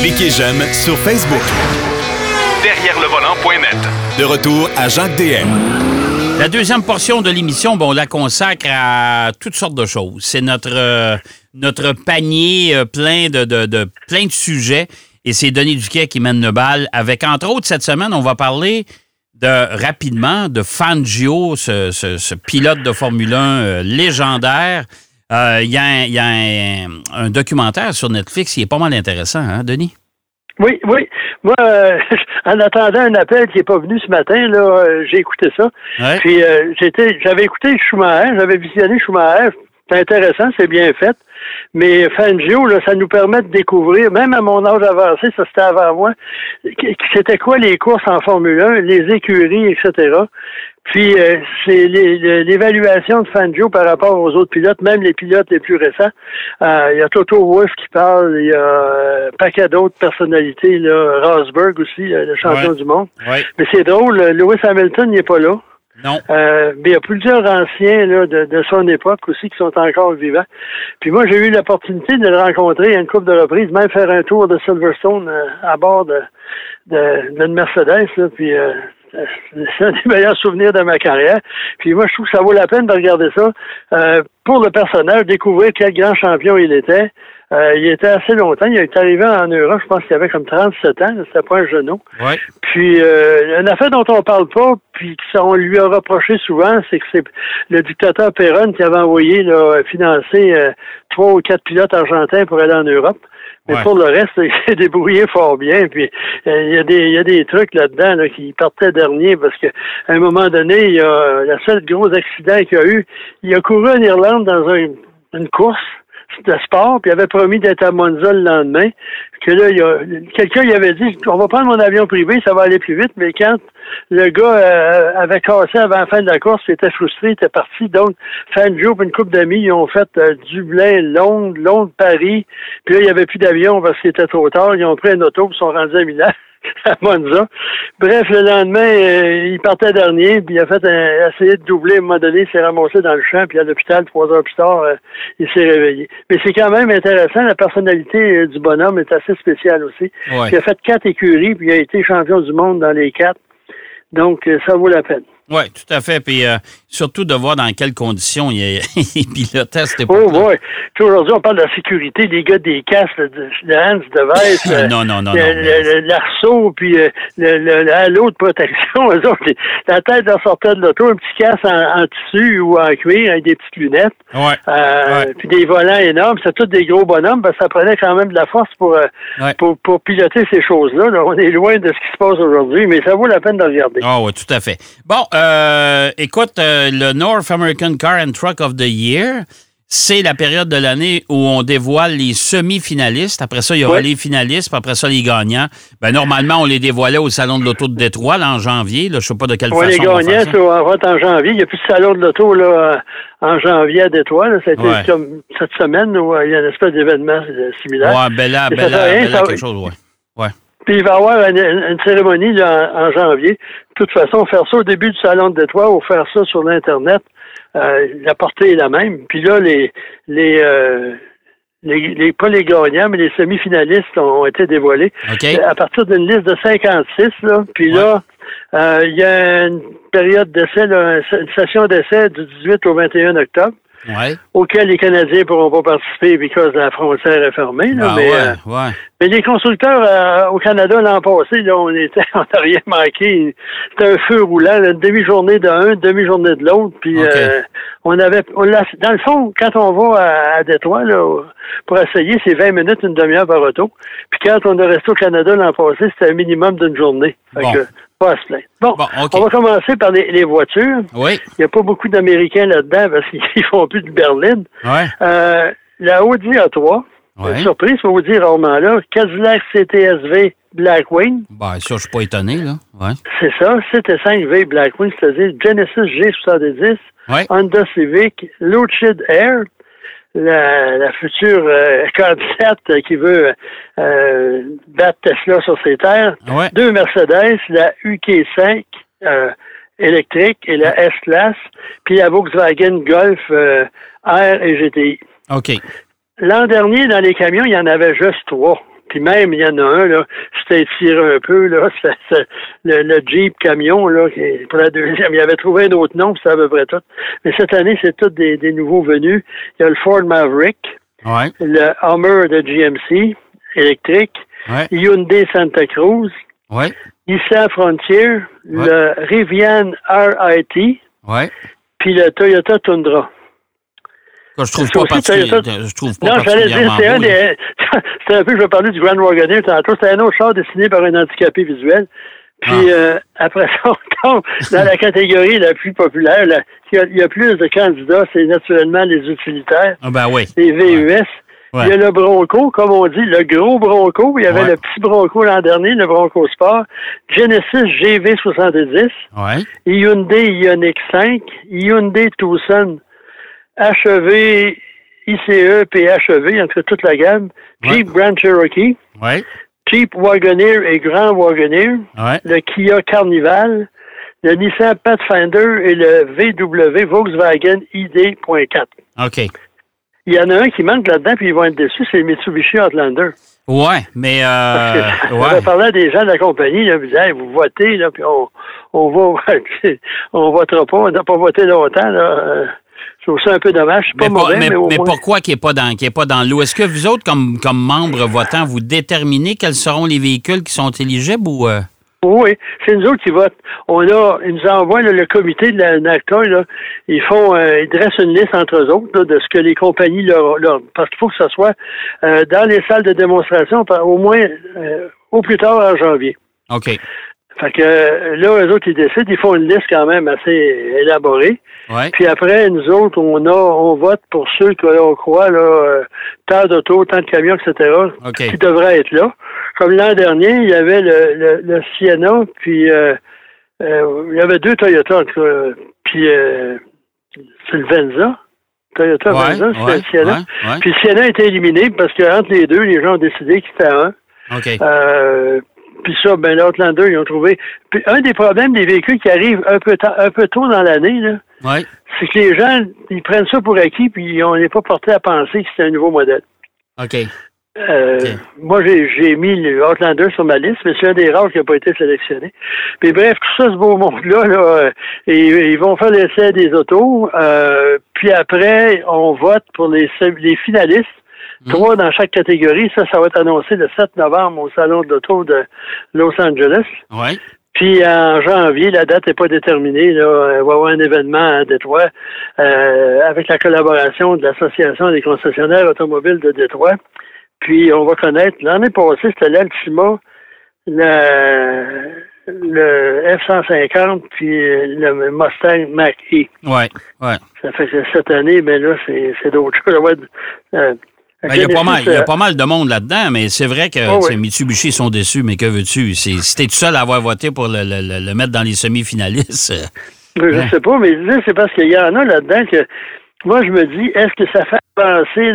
Cliquez j'aime sur Facebook. Derrière le volant.net. De retour à Jacques DM. La deuxième portion de l'émission, bon, on la consacre à toutes sortes de choses. C'est notre, euh, notre panier euh, plein de, de, de, plein de sujets. Et c'est Denis Duquet qui mène le bal. Avec, entre autres, cette semaine, on va parler de rapidement de Fangio, ce, ce, ce pilote de Formule 1 euh, légendaire. Il y a, y a un, un, documentaire sur Netflix qui est pas mal intéressant, hein, Denis? Oui, oui. Moi, euh, en attendant un appel qui n'est pas venu ce matin, là, euh, j'ai écouté ça. Ouais. Puis euh, j'étais, j'avais écouté Schumacher, j'avais visionné Schumacher. C'est intéressant, c'est bien fait. Mais Fangio, là, ça nous permet de découvrir, même à mon âge avancé, ça c'était avant moi, c'était quoi les courses en Formule 1, les écuries, etc. Puis euh, c'est l'évaluation de Fangio par rapport aux autres pilotes, même les pilotes les plus récents. Euh, il y a Toto Wolff qui parle, il y a euh, un paquet d'autres personnalités, là, Rosberg aussi, le champion Ouais. du monde. Ouais. Mais c'est drôle, Lewis Hamilton n'est pas là. Non. Euh, mais il y a plusieurs anciens là, de, de son époque aussi qui sont encore vivants. Puis moi, j'ai eu l'opportunité de le rencontrer à une couple de reprises, même faire un tour de Silverstone euh, à bord de, de, d'une Mercedes. Là, puis euh, c'est un des meilleurs souvenirs de ma carrière. Puis moi, je trouve que ça vaut la peine de regarder ça. Euh, pour le personnage, découvrir quel grand champion il était. Euh, il était assez longtemps. Il est arrivé en Europe, je pense qu'il avait comme 37 ans. C'était pas un genou. Ouais. Puis euh, une affaire dont on parle pas, puis qu'on lui a reproché souvent, c'est que c'est le dictateur Perron qui avait envoyé là, financer euh, trois ou quatre pilotes argentins pour aller en Europe. Mais Ouais. pour le reste, il s'est débrouillé fort bien. Puis euh, il y a des il y a des trucs là-dedans là, qui partaient dernier parce que à un moment donné, il y a le seul gros accident qu'il y a eu, il a couru en Irlande dans un- une course de sport, puis il avait promis d'être à Monza le lendemain. Que là, quelqu'un lui avait dit On va prendre mon avion privé, ça va aller plus vite, mais quand le gars euh, avait cassé avant la fin de la course, il était frustré, il était parti. Donc, Fangio et une couple d'amis, ils ont fait euh, Dublin, Londres, Londres, Paris. Puis là, il n'y avait plus d'avion parce qu'il était trop tard. Ils ont pris un auto, ils sont rendus à Milan. à Monza. Bref, le lendemain, euh, il partait dernier, puis il a fait un, essayé de doubler à un moment donné, il s'est ramassé dans le champ, puis à l'hôpital, trois heures plus tard, euh, il s'est réveillé. Mais c'est quand même intéressant, la personnalité euh, du bonhomme est assez spéciale aussi. Ouais. Il a fait quatre écuries, puis il a été champion du monde dans les quatre. Donc, ça vaut la peine. Oui, tout à fait. Puis euh, surtout de voir dans quelles conditions il, il pilotait cette Oh, époque. boy. Puis aujourd'hui, on parle de la sécurité, les gars des casques, le, le Hans de euh, non, non, non, l'arceau, puis euh, le, halo de protection. Eux autres, les- la tête en sortait de l'auto, un petit casque en, en tissu ou en cuir avec des petites lunettes. Ouais. Euh, Ouais. Puis des volants énormes. C'est tous des gros bonhommes, parce que ça prenait quand même de la force pour, euh, Ouais. pour, pour piloter ces choses-là. là. On est loin de ce qui se passe aujourd'hui, mais ça vaut la peine de regarder. Ah oui, tout à fait. Bon, euh, écoute, euh, le North American Car and Truck of the Year, c'est la période de l'année où on dévoile les semi-finalistes. Après ça, il y aura les finalistes, puis après ça, les gagnants. Ben, normalement, on les dévoilait au Salon de l'Auto de Détroit, là, en janvier. Là, je sais pas de quelle les façon on va être en janvier. Il n'y a plus de salon de l'auto là, euh, en janvier à Détroit. Là. Ça a été Ouais. cette semaine où euh, il y a une espèce d'événement euh, similaire. Ouais, Bella, Bella, Bella ça- quelque chose, ouais. Puis il va y avoir une, une cérémonie là, en, en janvier. De toute façon, faire ça au début du salon de Détroit ou faire ça sur l'Internet, euh, la portée est la même. Puis là, les les, euh, les, les pas les gagnants, mais les semi-finalistes ont, ont été dévoilés. OK? à partir d'une liste de 56, là. Puis là, euh, il y a une période d'essai, une session d'essai du 18 au 21 octobre, Ouais. auquel les Canadiens ne pourront pas participer parce que la frontière est fermée. Là, Ah, mais, ouais, euh, ouais. mais les constructeurs euh, au Canada l'an passé, là, on était, on n'a rien manqué. C'était un feu roulant, là, une demi-journée d'un, une demi-journée de l'autre. Puis euh, on avait, on dans le fond, quand on va à, à Détroit là, pour essayer, c'est 20 minutes, une demi-heure par auto. Puis quand on est resté au Canada l'an passé, c'était un minimum d'une journée. Fait Bon. que, pas à se plaindre. Bon, Bon, on va commencer par les, les voitures. Oui. Il n'y a pas beaucoup d'Américains là-dedans parce qu'ils font plus de berline. Ouais. Euh, la Audi A3, Ouais. une surprise, faut vous dire rarement là, Cadillac CTSV Blackwing, Ben, ça, je suis pas étonné, là. Ouais. c'est ça, CT5V Blackwing, c'est-à-dire Genesis G70, Ouais. Honda Civic, Lucid Air, la, la future euh, Corvette qui veut euh, battre Tesla sur ses terres, Ouais. deux Mercedes, la UK5 euh, électrique et la S-Class, puis la Volkswagen Golf euh, R et GTI. OK. L'an dernier, dans les camions, il y en avait juste trois. Puis même, il y en a un, là, c'était tiré un peu, là, le, Jeep camion, là, pour la deuxième. Il avait trouvé un autre nom, c'est à peu près tout. Mais cette année, c'est tous des, nouveaux venus. Il y a le Ford Maverick, le Hummer de GMC électrique, Hyundai Santa Cruz, ouais. Nissan Frontier, le Rivian RIT, puis le Toyota Tundra. Je trouve pas particulièrement. Je trouve pas non, j'allais dire, c'est un des. c'est un peu, je vais parler du Grand Wagoneer tantôt. C'est un autre char dessiné par un handicapé visuel. Puis ah. euh, après ça, on tombe dans la catégorie la plus populaire. il, y a, plus de candidats, c'est naturellement les utilitaires. Ah ben oui. Les VUS. Il y a le Bronco, comme on dit, le gros Bronco. Il y avait le petit Bronco l'an dernier, le Bronco Sport. Genesis GV70. Ouais. Hyundai Ioniq 5. Hyundai Tucson HEV, ICE puis HEV, entre toute la gamme. Jeep Grand Cherokee. Ouais. Jeep Wagoneer et Grand Wagoneer. Ouais. Le Kia Carnival. Le Nissan Pathfinder et le VW Volkswagen ID.4. OK. Il y en a un qui manque là-dedans, puis ils vont être déçus, c'est le Mitsubishi Outlander. Ouais, mais euh, parler à des gens de la compagnie, là, vous, vous votez, là, puis on, on va on votera pas, on n'a pas voté longtemps. Là. Je trouve ça un peu dommage. Pas mais, mauvais, mais, mais, pourquoi qu'il n'est pas dans pas dans l'eau? Est-ce que vous autres, comme, comme membres votants, vous déterminez quels seront les véhicules qui sont éligibles ou euh? Oui, c'est nous autres qui votent. On a, ils nous envoient le comité de la NACTA, là, ils font, euh, ils dressent une liste entre eux autres de ce que les compagnies leur, parce qu'il faut que ce soit euh, dans les salles de démonstration au moins au plus tard en janvier. OK. Fait que là, eux autres, ils décident, ils font une liste quand même assez élaborée. Puis après, nous autres, on a on vote pour ceux qu'on croit, là, euh, tant d'auto, tant de camions, etc., qui devraient être là. Comme l'an dernier, il y avait le, le, Sienna, puis euh, euh, il y avait deux Toyota, puis c'est le Venza. Toyota Venza, c'était le Sienna. Puis le Sienna a été éliminé parce qu'entre les deux, les gens ont décidé qu'il était un. OK. Puis ça, ben l'Outlander, ils ont trouvé. Puis un des problèmes des véhicules qui arrivent un peu, un peu tôt dans l'année, là, c'est que les gens, ils prennent ça pour acquis, puis on n'est pas porté à penser que c'est un nouveau modèle. OK. Euh, moi, j'ai mis le Outlander sur ma liste, mais c'est un des rares qui n'a pas été sélectionné. Puis bref, tout ça, ce beau monde-là, là, euh, ils vont faire l'essai des autos. Euh, puis après, on vote pour les, les finalistes. Trois dans chaque catégorie. Ça, ça va être annoncé le 7 novembre au Salon de l'Auto de Los Angeles. Ouais. Puis en janvier, la date n'est pas déterminée. Là, il va y avoir un événement à Détroit euh, avec la collaboration de l'Association des concessionnaires automobiles de Détroit. Puis on va connaître, l'année passée, c'était l'Altima, le, le F-150, puis le Mustang Mach-E. Ouais, ouais. Ça fait que cette année, ben là, c'est d'autres choses. Euh, ben, il, y a pas mal, il y a pas mal de monde là-dedans, mais c'est vrai que oh, Mitsubishi sont déçus, mais que veux-tu? Si t'es tout seul à avoir voté pour le, le, le mettre dans les semi-finalistes. Je ne hein? sais pas, mais c'est parce qu'il y en a là-dedans que moi je me dis, est-ce que ça fait avancer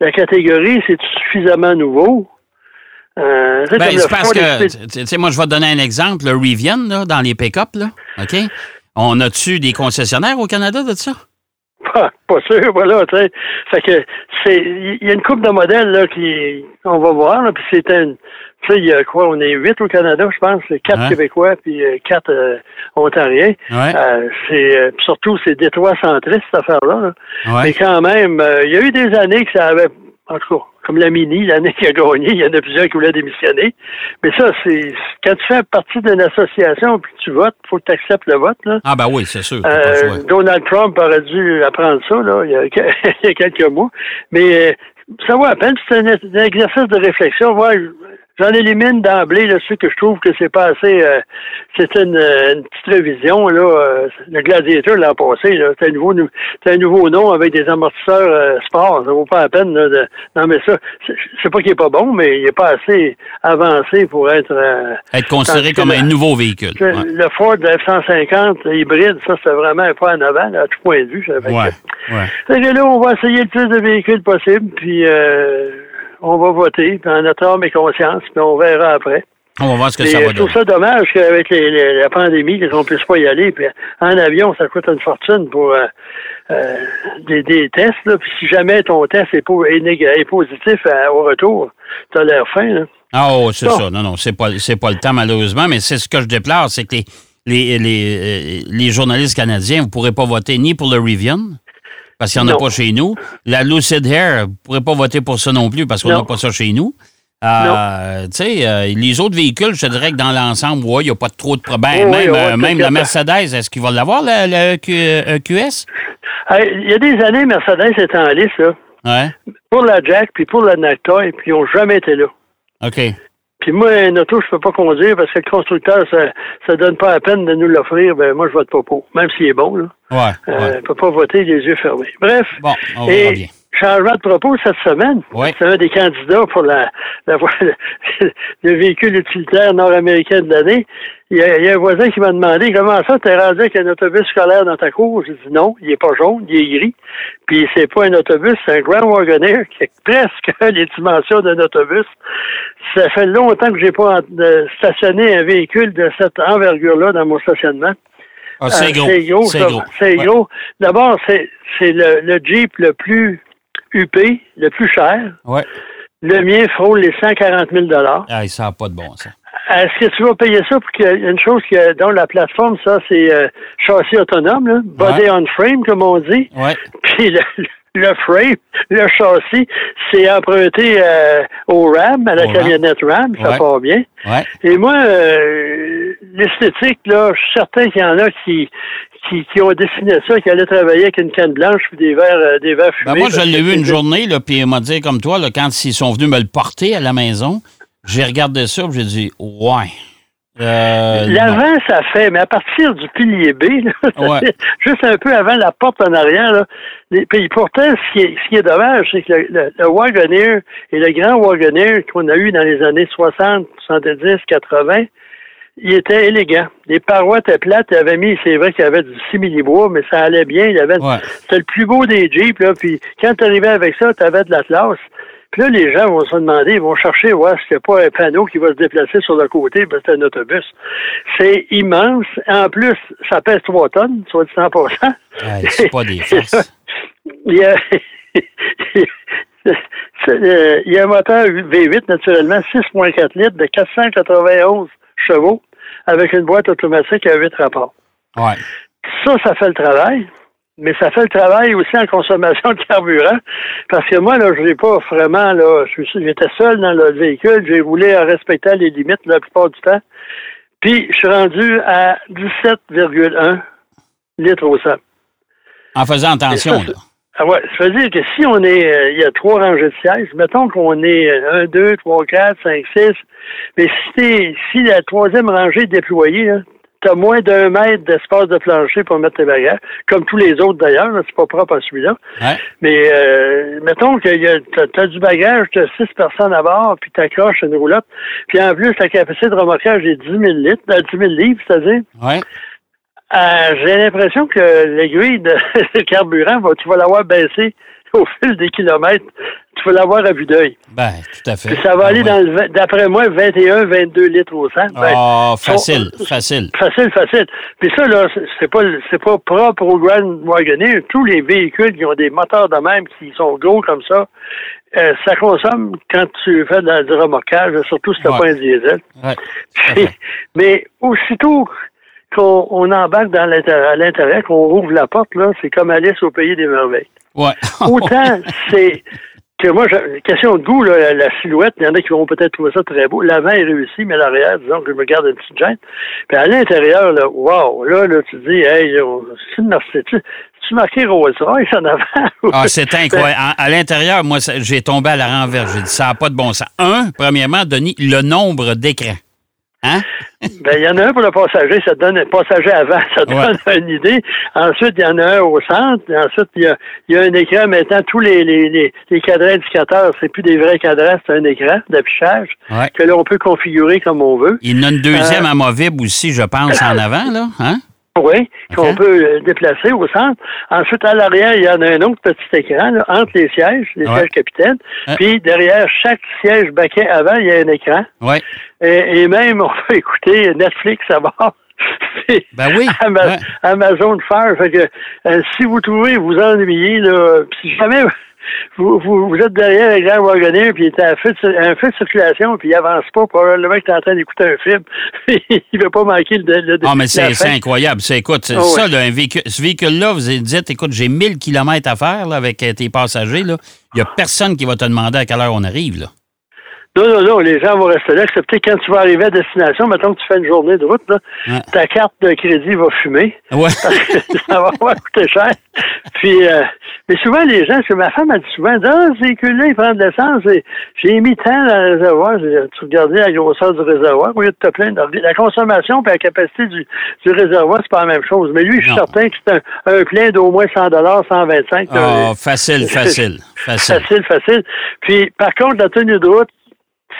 la catégorie? C'est suffisamment nouveau? Euh, ben, c'est parce que, tu sais, moi, je vais te donner un exemple. Le Rivian, là, dans les pick-up, là, OK? On a-tu des concessionnaires au Canada de ça? Pas, pas sûr, voilà, tu sais. Fait que c'est il y a une coupe de modèles là qui on va voir, là, puis c'est un tu sais, il y a quoi, on est huit au Canada, je pense, quatre Québécois puis euh, quatre euh, Ontariens. Euh, c'est surtout c'est Détroit centriste cette affaire-là. Mais quand même, il y a eu des années que ça avait en tout cas, comme la Mini, l'année qui a gagné, il y en a plusieurs qui voulaient démissionner. Mais ça, c'est quand tu fais partie d'une association et que tu votes, il faut que tu acceptes le vote. Là. Ah ben oui, c'est sûr. Euh, Donald Trump aurait dû apprendre ça là, il, y a, quelques mois. Mais euh, ça vaut à peine, c'est un, exercice de réflexion. J'en élimine d'emblée là, ceux que je trouve que c'est pas assez. Euh, c'est une, une, petite révision là. Euh, le gladiateur l'an passé, là, c'est un nouveau, un nouveau nom avec des amortisseurs euh, sport. Ça vaut pas la peine là, de. Non mais ça, c'est pas qu'il est pas bon, mais il est pas assez avancé pour être. Euh, être considéré comme un nouveau véhicule. Le Ford F-150 hybride, ça c'est vraiment un pas en avant là, à tout point de vue. Ça ouais, ouais. là, on va essayer le plus de véhicules possible, puis on va voter dans notre âme et conscience, puis on verra après. On va voir ce que ça va Je trouve donner. ça dommage qu'avec les- les- la pandémie, qu'on ne puisse pas y aller. Puis en avion, ça coûte une fortune pour euh, euh, des, des tests. Là. Puis si jamais ton test est, po- est nég- est positif à- au retour, tu as l'air fin. Là. Ah, oh, c'est ça. Non, non, c'est pas, c'est pas le temps, malheureusement, mais c'est ce que je déplore, c'est que les, les, les, euh, les journalistes canadiens, vous ne pourrez pas voter ni pour le Rivian, parce qu'il n'y en a Non. pas chez nous. La Lucid Air, vous ne pourrez pas voter pour ça non plus, parce qu'on n'a pas ça chez nous. Euh, tu sais, euh, les autres véhicules, je te dirais que dans l'ensemble, ouais, il n'y a pas trop de problèmes. Oui, même ouais, euh, même la. Mercedes, est-ce qu'il va l'avoir, la, la Q- euh, QS? Hey, Il y a des années, Mercedes était en liste là, Ouais. pour la Jack puis pour la Nacta, et puis ils n'ont jamais été là. OK. Puis moi, un auto, je peux pas conduire parce que le constructeur, ça ça donne pas la peine de nous l'offrir. Ben moi, je vote pas pour, même s'il est bon. Là. Ouais. Euh, ouais. on peut pas voter les yeux fermés. Bref. Bon, on bien. Et changement de propos cette semaine. Ouais. C'est un des candidats pour la, la le véhicule utilitaire nord-américain de l'année. Il y, a, il y a un voisin qui m'a demandé comment ça, t'es rendu avec un autobus scolaire dans ta cour? J'ai dit non, il est pas jaune, il est gris. Puis c'est pas un autobus, c'est un Grand Wagoneer qui a presque les dimensions d'un autobus. Ça fait longtemps que j'ai pas euh, stationné un véhicule de cette envergure-là dans mon stationnement. Ah, c'est Euh, gros. C'est gros. C'est ça. gros. C'est Ouais. gros. D'abord, c'est le, le Jeep le plus huppé, le plus cher. Ouais. Le mien frôle les 140 000 Ah, ça n'a pas de bon sens. Est-ce que tu vas payer ça pour qu'il y ait une chose que, dont la plateforme, ça, c'est euh, châssis autonome, là, body Ouais. on frame, comme on dit. Ouais. Puis le, le frame, le châssis, c'est emprunté euh, au RAM, à la Au camionnette RAM, ça Ouais. part bien. Ouais. Et moi, euh, l'esthétique, là, je suis certain qu'il y en a qui, qui, qui ont dessiné ça, qui allaient travailler avec une canne blanche puis des verres, euh, des verres fumés. Ben moi, je l'ai vu une journée, là, puis il m'a dit comme toi, là, quand ils sont venus me le porter à la maison, j'ai regardé ça, puis j'ai dit, ouais. Euh. L'avant, ça fait, mais à partir du pilier B, là, ça Ouais. fait juste un peu avant la porte en arrière, là, les- puis pourtant, ce qui est, ce qui est dommage, c'est que le, le, le Wagoneer et le grand Wagoneer qu'on a eu dans les années 60, 70, 80, il était élégant. Les parois étaient plates, il avait mis, c'est vrai qu'il y avait du simili-bois, mais ça allait bien. Il y avait, Ouais. C'était le plus beau des Jeeps, là, puis quand tu arrivais avec ça, tu avais de l'Atlas. Puis là, les gens vont se demander, ils vont chercher, voir s'il n'y a pas un panneau qui va se déplacer sur le côté, parce que c'est un autobus. C'est immense. En plus, ça pèse 3 tonnes, soit dit 100 Hey, c'est pas des farces. il y a, c'est- euh, il y a un moteur V8, naturellement, 6,4 litres de 491 chevaux, avec une boîte automatique à 8 rapports. Ouais. Ça, ça fait le travail. Mais ça fait le travail aussi en consommation de carburant. Parce que moi, là, je n'ai pas vraiment, là, j'étais seul dans le véhicule. J'ai roulé en respectant les limites la plupart du temps. Puis, je suis rendu à 17,1 litres au 100. En faisant attention, ça, là. Ah ouais, ça veut dire que si on est, euh, il y a trois rangées de sièges, mettons qu'on est euh, 1, 2, 3, 4, 5, 6, mais si, si la troisième rangée est déployée, tu as moins d'un mètre d'espace de plancher pour mettre tes bagages, comme tous les autres d'ailleurs, c'est pas propre à celui-là. Ouais. Mais euh, mettons que tu as, du bagage, tu as six personnes à bord, puis tu accroches une roulotte, puis en plus, la capacité de remorquage est 10 000 litres, euh, 10 000 livres, c'est-à-dire. Ouais. Euh, J'ai l'impression que l'aiguille de de carburant, va, tu vas l'avoir baissé au fil des kilomètres. Tu vas l'avoir à vue d'œil. Ben, tout à fait. Puis ça va Ah, aller ouais. dans le, vingt- d'après moi, 21, 22 litres au 100. Ben, Ah, facile, facile. Facile, facile. Puis ça, là, c'est- pas, pas propre au Grand Wagoneer. Tous les véhicules qui ont des moteurs de même, qui sont gros comme ça, euh, ça consomme quand tu fais de du remorquage, surtout si t'as Ouais. pas un diesel. Ouais. Puis, mais aussitôt qu'on on embarque dans à l'intérieur, qu'on ouvre la porte, là, c'est comme Alice au pays des merveilles. Ouais. Autant c'est que moi, question de goût, là, la, silhouette, il y en a qui vont peut-être trouver ça très beau. L'avant est réussi, mais l'arrière, disons que je me garde une petite gêne. Puis à l'intérieur, là, wow, là, là, tu dis, hey, c'est une. Tu, marqué Rolls-Royce en avant? Ah, c'est incroyable. À, à l'intérieur, moi, j'ai tombé à la renverse. J'ai dit, ça n'a pas de bon sens. Un, premièrement, Denis, le nombre d'écrans. Hein? Ben, il y en a un pour le passager, ça te donne un passager avant, ça Ouais. donne une idée. Ensuite, il y en a un au centre. Et ensuite, il y a, il y a un écran. Maintenant, tous les, les, les, les cadrans indicateurs, c'est plus des vrais cadrans, c'est un écran d'affichage Ouais. que là, on peut configurer comme on veut. Il y en a une deuxième Euh, amovible aussi, je pense, en avant, là. Hein? Oui, qu'on peut euh, déplacer au centre. Ensuite, à l'arrière, il y en a un autre petit écran entre les sièges, les sièges capitaines. Puis derrière chaque siège baquet avant, il y a un écran. Oui. Et, même, on peut écouter Netflix à bord. ben oui. Amazon Fire. Fait que euh, si vous trouvez vous ennuyez, là, si jamais vous, vous, êtes derrière un grand wagonnier, puis il est à un feu de circulation, puis il avance pas. Probablement qu'il est en train d'écouter un film. il ne veut pas manquer le. le ah, mais c'est incroyable. C'est, écoute, c'est oh, ça, un véhicule, ce véhicule-là, vous dites, écoute, j'ai 1000 km à faire là, avec tes passagers. Il n'y a personne qui va te demander à quelle heure on arrive. Là. Non, non, non, les gens vont rester là, excepté quand tu vas arriver à destination, maintenant que tu fais une journée de route, là, ta carte de crédit va fumer. Ouais. ça va pas coûter cher. Puis, euh, mais souvent, les gens, que ma femme a dit souvent, ah, ce véhicule-là, il prend de l'essence. J'ai mis tant dans le réservoir. Tu regardais la grosseur du réservoir au lieu de te plaindre. La consommation et la capacité du, du réservoir, c'est pas la même chose. Mais lui, je suis certain que c'est un, plein d'au moins 100 125 Oh, facile, facile, facile. Facile, facile. Puis, par contre, la tenue de route,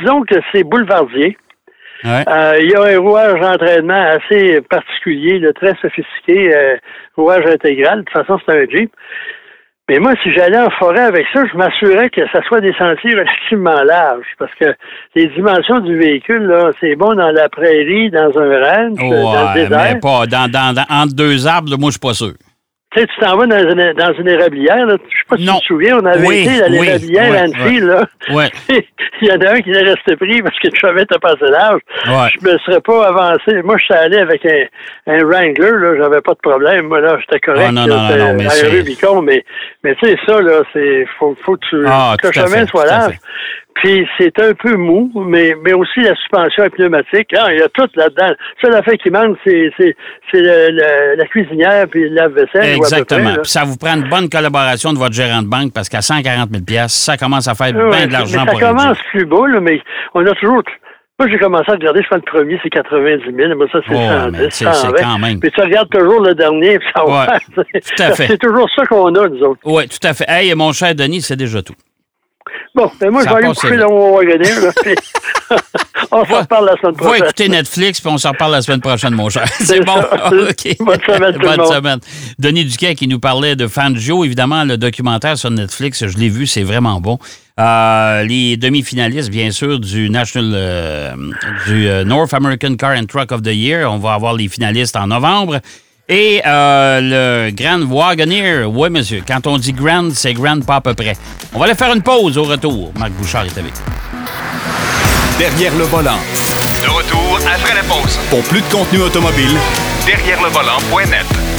disons que c'est boulevardier. Euh, il y a un rouage d'entraînement assez particulier, très sophistiqué, euh, rouage intégral. De toute façon, c'est un Jeep. Mais moi, si j'allais en forêt avec ça, je m'assurais que ça soit des sentiers relativement larges, parce que les dimensions du véhicule, là, c'est bon dans la prairie, dans un ranch, dans le désert. Mais pas dans, dans, entre deux arbres, moi, je suis pas sûr. Tu sais, tu t'en vas dans une, dans une érablière, là. Je sais pas si tu te souviens, on avait été dans l'érablière à Annecy, là. Ouais. Il y en a un qui est resté pris parce que le chemin était passé large. Ouais. Je me serais pas avancé. Moi, je suis allé avec un, un Wrangler, là. J'avais pas de problème. Moi, là, j'étais correct. Oh, non, non, non, non, mais c'est... mais, mais tu sais, ça, là, c'est, faut, faut que, tu, ah, que le chemin soit large. Puis c'est un peu mou, mais, mais aussi la suspension est pneumatique. Ah, il y a tout là-dedans. Ça, la fait qui manque, c'est, c'est, c'est la cuisinière puis la vaisselle Exactement. Puis ça vous prend une bonne collaboration de votre gérant de banque parce qu'à 140 000 ça commence à faire bien de l'argent pour Ça commence plus bas, là, mais on a toujours... Moi, j'ai commencé à regarder, je pense le premier, c'est 90 000. Moi, ça, c'est 110, c'est quand même. Puis tu regardes toujours le dernier, puis ça va. tout à fait. C'est toujours ça qu'on a, nous autres. Oui, tout à fait. Hey, mon cher Denis, c'est déjà tout. Bon, ben moi, je vais aller me coucher dans mon wagonnier. on s'en reparle la semaine prochaine. Va écouter Netflix, puis on s'en reparle la semaine prochaine, mon cher. C'est bon? Bonne semaine, tout Bonne semaine. Denis Duquet qui nous parlait de Fangio. Évidemment, le documentaire sur Netflix, je l'ai vu, c'est vraiment bon. Euh, les demi-finalistes, bien sûr, du National, euh, du euh, North American Car and Truck of the Year. On va avoir les finalistes en novembre. Et euh, le Grand Wagoneer, oui, monsieur. Quand on dit Grand, c'est Grand pas à peu près. On va aller faire une pause au retour. Marc Bouchard est avec Derrière le volant. De retour après la pause. Pour plus de contenu automobile, derrière le volant.net.